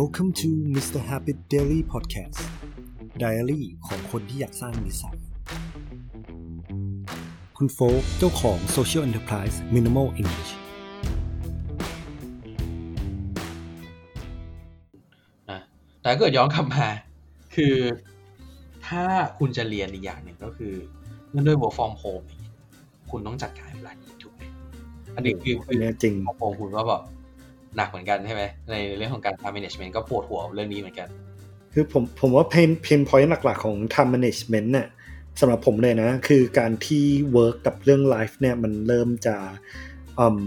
Welcome to Mr. Habit Daily Podcast Diary ของคนที่อยากสร้างนิสัย คุณโฟกเจ้าของ Social Enterprise Minimal English นะแต่ถ้าเกิดย้อนกลับมา คือถ้าคุณจะเรียนอีกอย่างหนึ่งก็คือเนื่องด้วย work from home อย่างเงี้ยคุณต้องจัดการเวลานี้ถูกไหมอันนี้คืออันนี้จริงของผมคุณว่าแบบ หนักเหมือนกันใช่ไหมในเรื่องของการ time management ก็ปวดหัวเรื่องนี้เหมือนกัน คือผมผมว่า pain pain point หลักๆของ time management เนี่ยสำหรับผมเลยนะ คือการที่ work กับเรื่อง life เนี่ยมันเริ่มจะอืม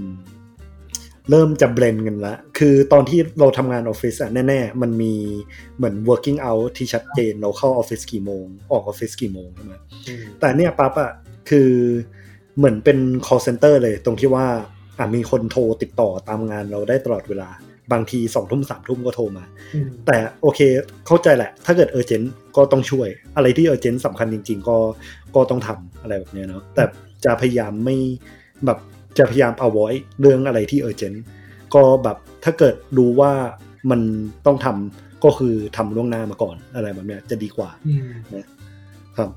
เริ่มจะ blend กันละ คือตอนที่เราทำงานออฟฟิศอะแน่ๆ มันมีเหมือน working hour ที่ชัดเจน เราเข้าออฟฟิศกี่โมง ออกออฟฟิศกี่โมงใช่ไหมแต่เนี่ยปั๊บอะคือเหมือนเป็น call center เลยตรงที่ว่า อะมีคนโทรติดต่อตามงานเราได้ตลอดเวลา บางทีสองทุ่มสามทุ่มก็โทรมา แต่โอเคเข้าใจแหละ ถ้าเกิดเออเจนก็ต้องช่วย อะไรที่เออเจนสำคัญจริง ๆ ก็ก็ต้องทำอะไรแบบเนี้ยเนาะแต่จะพยายามไม่แบบจะพยายาม avoid เรื่องอะไรที่เออเจนก็แบบถ้าเกิดรู้ว่ามันต้องทำก็คือทำล่วงหน้ามาก่อนอะไรแบบเนี้ยจะดีกว่านะครับ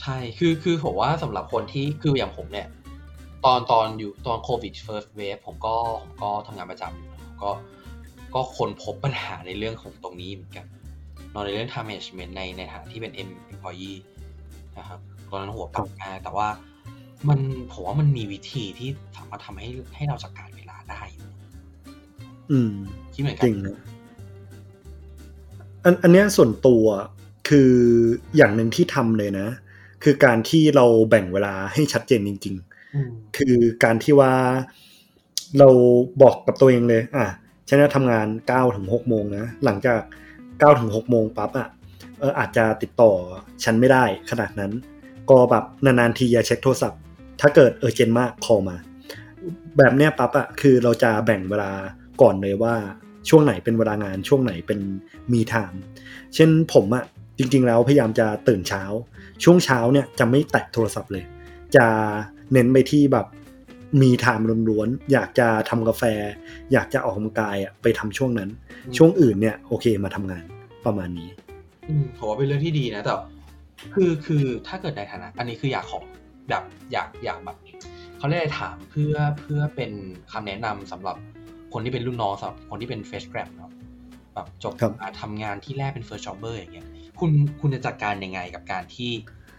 ใช่คือคือผมว่าสำหรับคนที่คืออย่างผมเนี่ย ตอนตอนอยู่ตอนโควิด first wave ผมก็ผมก็ทำงานประจำอยู่นะก็ก็ค้นพบปัญหาในเรื่องของตรงนี้เหมือนกันนอนในเรื่อง time management ในในฐานะที่เป็น employee นะครับตอนนั้นหัวปักมากแต่ว่ามันผมว่ามันมีวิธีที่สามารถทำให้ให้เราจัดการเวลาได้อยู่อืมคิดเหมือนกัจริงนะอันอันเนี้ยส่วนตัวคืออย่างหนึ่งที่ทำเลยนะ คือการที่เราแบ่งเวลาให้ชัดเจนจริงอืมๆ คือการที่ว่าเราบอกกับตัวเองเลย อะฉันจะทำงาน9ก้าถึงหกโมงนะ หลังจาก9ก้าถึงหกโมงปั๊บอะเอออาจจะติดต่อฉันไม่ได้ขนาดนั้น ก็แบบนานๆทีอย่าเช็คโทรศัพท์ ถ้าเกิดเออเจนมากคอมา แบบเนี้ยปั๊บอะคือเราจะแบ่งเวลาก่อนเลยว่าช่วงไหนเป็นเวลางานช่วงไหนเป็น me time เช่นผมอะจริงๆแล้วพยายามจะตื่นเช้า ช่วงเช้าเนี่ยจะไม่แตะโทรศัพท์เลย จะ เน้นไปที่แบบ me time ล้วนๆอยากจะทำกาแฟ อยากจะออกกำลังกายอะไปทำช่วงนั้น ช่วงอื่นเนี่ยโอเคมาทำงานประมาณนี้ อืมผมว่าเป็นเรื่องที่ดีนะแต่คือคือถ้าเกิดในฐานะ อันนี้คืออยากขอแบบอยากอยากแบบเขาเรียกอะไรถามเพื่อเพื่อเป็นคำแนะนำสำหรับคนที่เป็นรุ่นน้องสำหรับคนที่เป็น fresh grad เนาะแบบจบครับมาทำงานที่แรกเป็น first jobber อย่างเงี้ยคุณคุณจะจัดการยังไงกับการที่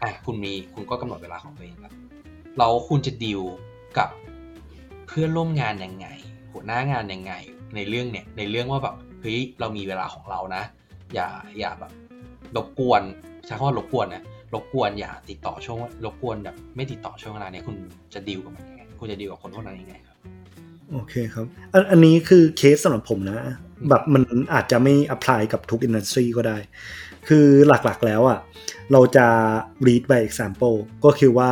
อะคุณมีคุณก็กำหนดเวลาของตัวเองแล้ว แล้วคุณจะดีลกับเพื่อนร่วมงานยังไง หัวหน้างานยังไง ในเรื่องเนี่ยในเรื่องว่าแบบเฮ้ยเรามีเวลาของเรานะ อย่าอย่าแบบรบกวนใช้คำว่ารบกวนนะรบกวนอย่าติดต่อช่วงรบกวนแบบไม่ติดต่อช่วงเวลาเนี้ยคุณจะดีลกับมันยังไงคุณจะดีลกับคนพวกนั้นยังไงครับโอเคครับ อันอันนี้คือเคสสำหรับผมนะ แบบมันอาจจะไม่ apply กับทุกอินดัสทรีก็ได้ คือหลักๆแล้วอะ เราจะ read by example ก็คือว่า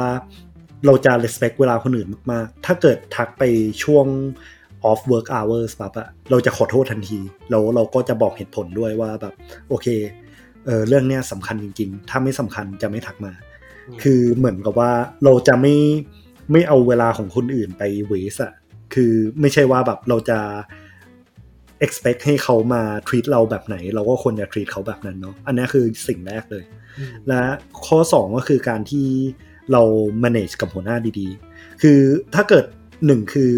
เราจะ respect เวลาคนอื่นมากๆ ถ้าเกิดทักไปช่วง off work hours ปั๊บอะเราจะขอโทษทันที แล้วเราก็จะบอกเหตุผลด้วยว่าแบบโอเคเออเรื่องเนี้ยสำคัญจริง ๆ ถ้าไม่สำคัญจะไม่ทักมา คือเหมือนกับว่าเราจะไม่ไม่เอาเวลาของคนอื่นไปเวสอะคือไม่ใช่ว่าแบบเราจะ expect ให้เขามา treat เราแบบไหน เราก็ควรจะ treat เขาแบบนั้นเนาะอันนี้คือสิ่งแรกเลย และข้อ 2 ก็คือการที่ เรา manage กับหัวหน้าดีๆ คือถ้าเกิดหนึ่งคือ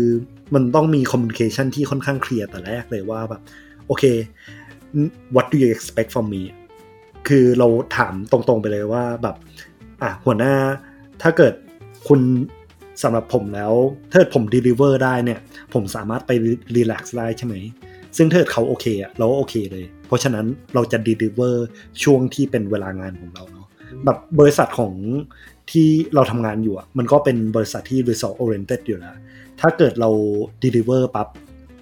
มันต้องมี communication ที่ค่อนข้างเคลียร์แต่แรกเลยว่าแบบโอเค what do you expect from me คือเราถามตรงๆไปเลยว่าแบบอะหัวหน้าถ้าเกิดคุณสำหรับผมแล้วถ้าเกิดผม deliver ได้เนี่ย ผมสามารถไป relax ได้ใช่ไหม ซึ่งถ้าเกิดเขาโอเคอะเราก็โอเคเลย เพราะฉะนั้นเราจะ deliver ช่วงที่เป็นเวลางานของเราเนาะแบบบริษัทของ ที่เราทำงานอยู่อะมันก็เป็นบริษัทที่ result oriented อยู่แล้ว ถ้าเกิดเรา deliver ปั๊บ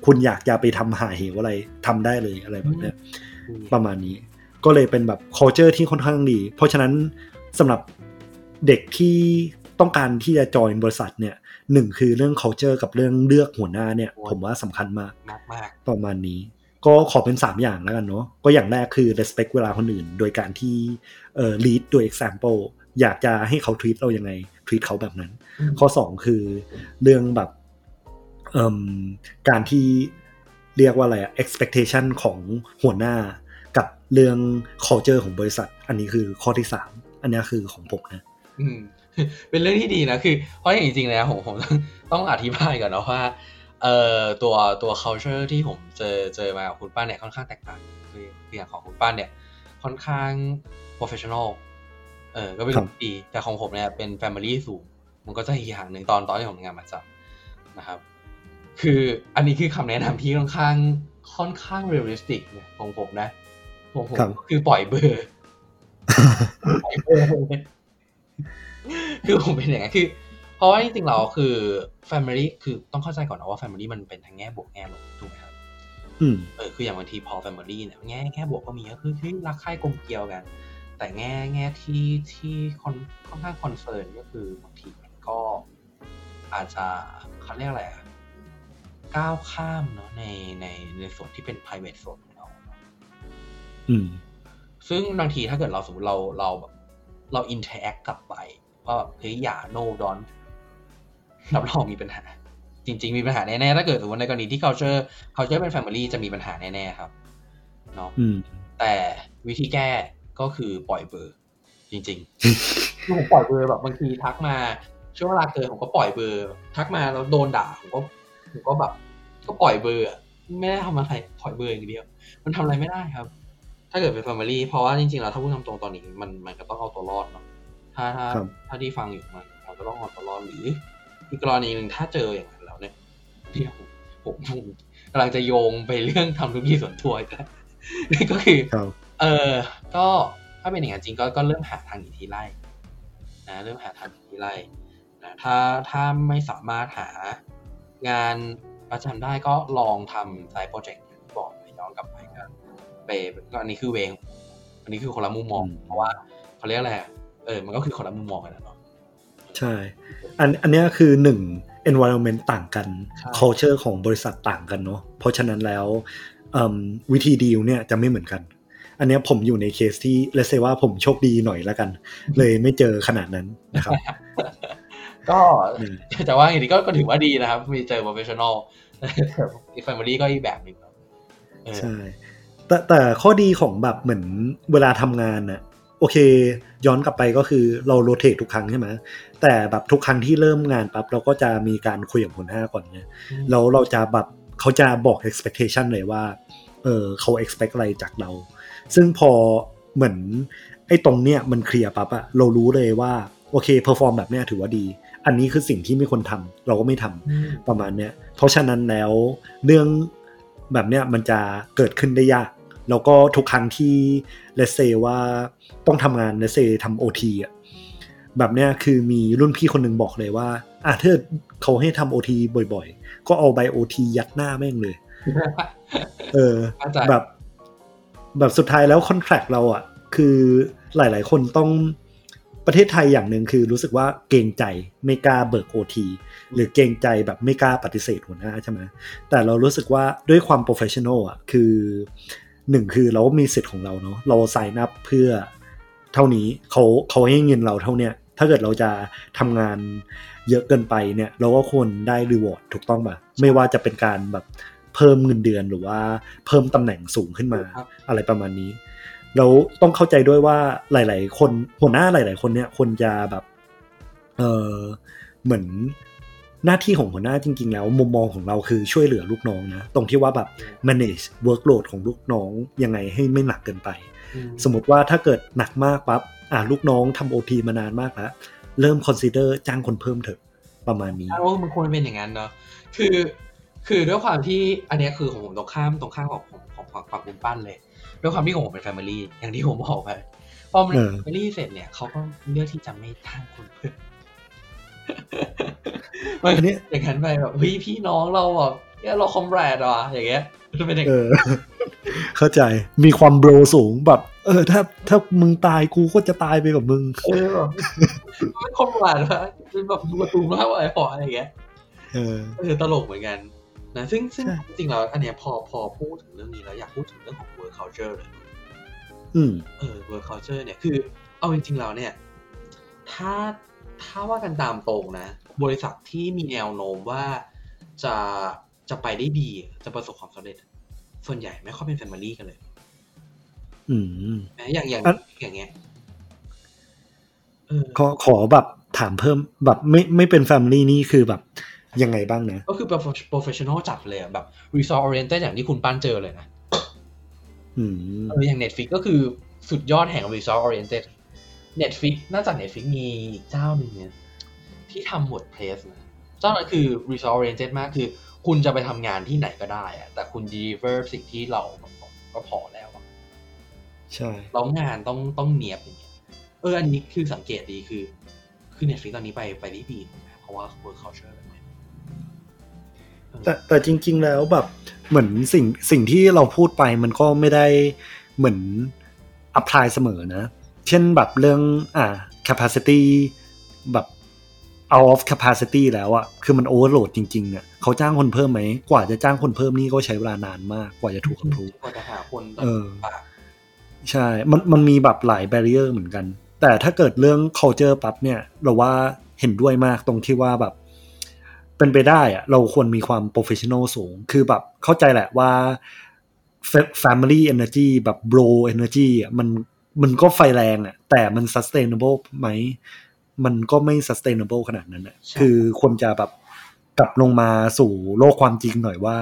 คุณอยากจะไปทำหาเหวอะไรทำได้เลยอะไรแบบเนี้ยประมาณนี้ ก็เลยเป็นแบบ culture ที่ค่อนข้างดี เพราะฉะนั้นสำหรับเด็กที่ต้องการที่จะจอยบริษัทเนี่ยหนึ่งคือเรื่อง culture กับเรื่องเลือกหัวหน้าเนี่ย ผมว่าสำคัญมากมากมากประมาณนี้ ก็ขอเป็น 3 อย่างแล้วกันเนาะก็อย่างแรกคือ respect เวลาคนอื่น โดยการที่เอ่อ lead โดย example อยากจะให้เขา treat เรายังไง treat เขาแบบนั้น ข้อ2คือเรื่องแบบเอิ่มการที่เรียกว่าอะไรอะ expectation ของหัวหน้ากับเรื่อง culture ของบริษัท อันนี้คือข้อที่สามอันนี้คือของผมนะอืมเป็นเรื่องที่ดีนะคือ เพราะอย่างจริงๆแล้วผมผมต้องต้องอธิบายก่อนนะว่าเอ่อตัวตัว culture ที่ผมเจอเจอมากับคุณป้าเนี่ยค่อนข้างแตกต่างคือคืออย่างของคุณป้าเนี่ยค่อนข้าง professional เออก็เป็นครับเรื่องดีแต่ของผมเนี่ยเป็น family สูง มันก็จะอีกอย่างหนึ่งตอนตอนที่ผมทำงานมาจับนะครับ คืออันนี้คือคำแนะนำที่ค่อนข้างค่อนข้าง realistic เนี่ยของผมนะของผมครับคือปล่อยเบอร์ปล่อยเบอร์เลยคือผมเป็นอย่างนั้นคือ เพราะว่าจริงๆเราคือ family คือต้องเข้าใจก่อนนะว่า family มันเป็นทั้งแง่บวกแง่ลบถูกไหมครับอืมเออคืออย่างบางทีพอ family เนี่ยแง่แง่บวกก็มีก็คือที่รักใคร่กลมเกลียวกัน แต่แง่แง่ที่ที่ค่อนค่อนข้างคอนเซิร์นก็คือบางทีมันก็อาจจะเขาเรียกอะไรอะก้าวข้ามเนาะในในในส่วนที่เป็น private ส่วนของเราเนอะอืม ซึ่งบางทีถ้าเกิดเราสมมติเราเราแบบเรา interact กลับไปว่าแบบเฮ้ยอย่า no don't รับรองมีปัญหา จริง ๆ มีปัญหาแน่ๆถ้าเกิดสมมติในกรณีที่ culture culture เป็น family จะมีปัญหาแน่ๆครับเนาะอืมแต่วิธีแก้ ก็คือปล่อยเบอร์ จริงๆคือผมปล่อยเบอร์แบบบางทีทักมาช่วงเวลาเกินผมก็ปล่อยเบอร์ ทักมาแล้วโดนด่าผมก็ผมก็แบบ ก็ปล่อยเบอร์อะไม่ได้ทำอะไรปล่อยเบอร์อย่างเดียว มันทำอะไรไม่ได้ครับ ถ้าเกิดเป็น Family เพราะว่าจริงๆแล้วถ้าพูดตามตรงตอนนี้มันมันก็ต้องเอาตัวรอดเนาะถ้าถ้าครับถ้าที่ฟังอยู่มันมันก็ต้องเอาตัวรอดหรืออีกกรณีหนึ่งถ้าเจออย่างนั้นแล้วเนี่ยเดี๋ยวผมผมกำลังจะโยงไปเรื่องทำธุรกิจส่วนตัวอีกแล้วนี่ก็คือครับ เออ ก็ถ้าเป็นอย่างนั้นจริงก็ก็เริ่มหาทางหนีทีไล่นะเริ่มหาทางหนีทีไล่นะถ้าถ้าไม่สามารถหางานประจำได้ก็ลองทำไซต์โปรเจกต์อย่างที่บอกไปย้อนกลับไปก็ไปก็อันนี้คือเวง อันนี้คือคนละมุมมองอืมเพราะว่าเขาเรียกอะไรอะเออ มันก็คือคนละมุมมองกันนะเนาะใช่ อันอันเนี้ยคือหนึ่ง environment ต่างกันใช่ culture ของบริษัทต่างกันเนาะเพราะฉะนั้นแล้วเอิ่มวิธีดีลเนี่ยจะไม่เหมือนกัน อันเนี้ยผมอยู่ในเคสที่เลเซว่าผมโชคดีหน่อยแล้วกัน เลยไม่เจอขนาดนั้นนะครับ ก็อืมจะว่าอย่างนี้ก็ก็ถือว่าดีนะครับ มีเจอ professional อีก family ก็อีกแบบหนึ่งเนอะเออใช่แต่แต่ข้อดีของแบบเหมือนเวลาทำงานน่ะโอเค ย้อนกลับไปก็คือเรา rotate ทุกครั้งใช่ไหมแต่แบบทุกครั้งที่เริ่มงานปั๊บเราก็จะมีการคุยกับหัวหน้าก่อนไงแล้วเราจะแบบเขาจะบอก expectation เลยว่า เออเขา expect อะไรจากเรา ซึ่งพอเหมือนไอ้ตรงเนี้ยมันเคลียร์ปั๊บอะเรารู้เลยว่าโอเค perform แบบเนี้ยถือว่าดี อันนี้คือสิ่งที่ไม่ควรทำเราก็ไม่ทำอืมประมาณเนี้ยเพราะฉะนั้นแล้วเรื่องแบบเนี้ยมันจะเกิดขึ้นได้ยาก แล้วก็ทุกครั้งที่เลเซว่าต้องทำงานเลเซทำโอทีอะแบบเนี้ยคือมีรุ่นพี่คนหนึ่งบอกเลยว่าอะถ้าเขาให้ทำโอทีบ่อยๆ ก็เอาใบโอทียัดหน้าแม่งเลย เออเข้าใจแบบ แบบสุดท้ายแล้วคอนแท c t เราอะ คือหลาย ๆ คนของประเทศไทยอย่างหนึ่งคือรู้สึกว่าเกรงใจไม่กล้าเบิกโอทีหรือเกรงใจแบบไม่กล้าปฏิเสธหัวหน้าใช่ไหมแต่เรารู้สึกว่าด้วยความ professional อะคือหนึ่งคือเรามีสิทธิ์ของเราเนาะเรา sign up เพื่อเท่านี้เขาเขาให้เงินเราเท่าเนี้ยถ้าเกิดเราจะทำงานเยอะเกินไปเนี่ย เราก็ควรได้ reward ถูกต้องป่ะไม่ว่าจะเป็นการแบบ เพิ่มเงินเดือนหรือว่าเพิ่มตำแหน่งสูงขึ้นมาครับอะไรประมาณนี้เราต้องเข้าใจด้วยว่าหลาย ๆ คนหัวหน้าหลาย ๆ คนเนี่ยควรจะแบบเออเหมือนหน้าที่ของหัวหน้าจริง ๆ แล้ว มุมมองของเราคือช่วยเหลือลูกน้องนะ ตรงที่ว่าแบบ manage workload ของลูกน้องยังไงให้ไม่หนักเกินไปอืมสมมติว่าถ้าเกิดหนักมากปั๊บอ่าลูกน้องทำโอทีมานานมากแล้ว เริ่ม consider จ้างคนเพิ่มเถอะประมาณนี้ใช่ว่ามันควรเป็นอย่างนั้นเนาะคือ คือด้วยความที่อันเนี้ยคือของผมตรงข้ามตรงข้ามของของของฝั่งฝั่งคุณปั้นเลย ด้วยความที่ของผมเป็นแฟมิลี่อย่างที่ผมบอกไปพอมันเออแฟมิลี่เสร็จเนี่ยเขาก็เลือกที่จะไม่จ้างคนเพิ่มมันอันเนี้ยอย่างนั้นไปแบบเฮ้ยพี่น้องเราแบบเนี่ยเราคอมแรดว่ะอย่างเงี้ยมันจะเป็นอย่างเออเข้าใจมีความโบรสูงแบบ เออ ถ้าถ้ามึงตายกูก็จะตายไปกับมึงเออแบบไม่คอมแรดว่ะเป็นแบบดูการ์ตูนมากกว่าไอ้พออะไรอย่างเงี้ยเออเออตลกเหมือนกัน นะซึ่งซึ่งใช่จริงๆแล้วอันเนี้ยพอพอพูดถึงเรื่องนี้แล้วอยากพูดถึงเรื่องของ work culture เลยอืมเออ work culture เนี่ยคือ เอาจริงๆแล้วเนี่ย ถ้าถ้าว่ากันตามตรงนะ บริษัทที่มีแนวโน้มว่าจะจะไปได้ดี จะประสบความสำเร็จ ส่วนใหญ่ไม่ค่อยเป็นแฟมิลี่กันเลย อืมแม้อย่างอย่างอะอย่างเงี้ยเออขอขอแบบถามเพิ่มแบบไม่ไม่เป็นแฟมิลี่นี่คือแบบ ยังไงบ้างนะ ก็คือ professional จัดเลยอะแบบ result oriented อย่างที่คุณปั้นเจอเลยนะอืมเอออย่าง Netflix ก็คือสุดยอดแห่ง result oriented Netflix นอกจาก Netflix มีเจ้าหนึ่งเนี่ยที่ทำ WordPress นะเจ้านั้นคือ result oriented มากคือ คุณจะไปทำงานที่ไหนก็ได้อะแต่คุณ deliver สิ่งที่เราก็พอแล้วอะใช่แล้วงานต้องต้องเนียบอย่างเงี้ยเอออันนี้คือสังเกตดีคือ คือ Netflix ตอนนี้ไปไปได้ดีนะเพราะว่า work culture แบบนี้เออ แต่แต่จริง ๆ แล้วแบบเหมือนสิ่งสิ่งที่เราพูดไปมันก็ไม่ได้เหมือน apply เสมอนะ เช่นแบบเรื่องอ่า capacity แบบ out of capacity แล้วอะคือมัน overload จริงๆอะเขาจ้างคนเพิ่มไหม กว่าจะจ้างคนเพิ่มนี่ก็ใช้เวลานานมาก กว่าจะถูก approve กว่าจะหาคนแบบเออปากใช่ มันมันมีแบบหลาย b บ r ร i เ r อร์เหมือนกัน แต่ถ้าเกิดเรื่อง culture ปั๊บเนี่ย เราว่าเห็นด้วยมากตรงที่ว่าแบบ เป็นไปได้อะเราควรมีความ professional สูง คือแบบเข้าใจแหละว่า fa- family energy แบบ bro energy อะมันมันก็ไฟแรงอะแต่มัน sustainable ไหม มันก็ไม่ sustainable ขนาดนั้นอะคือควรจะแบบกลับลงมาสู่โลกความจริงหน่อยว่า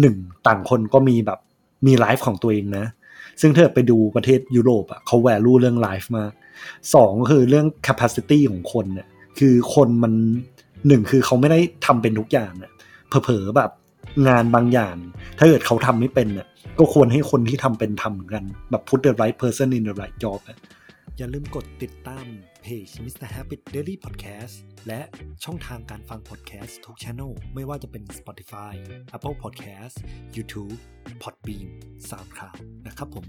หนึ่งต่างคนก็มีแบบมีไลฟ์ของตัวเองนะ ซึ่งถ้าไปดูประเทศยุโรปอะเขาแวลูเรื่องไลฟ์มากสองก็คือเรื่อง capacity ของคนเนี่ยคือคนมัน หนึ่งคือเขาไม่ได้ทำเป็นทุกอย่างอะเผลอๆแบบงานบางอย่าง ถ้าเกิดเขาทำไม่เป็นเนี่ยก็ควรให้คนที่ทำเป็นทำเหมือนกัน แบบ put the right person in the right job อะอย่าลืมกดติดตามเพจ Mr. Habit Daily Podcast และช่องทางการฟัง podcast ทุก channel ไม่ว่าจะเป็น Spotify Apple Podcast YouTube Podbean SoundCloud นะครับผม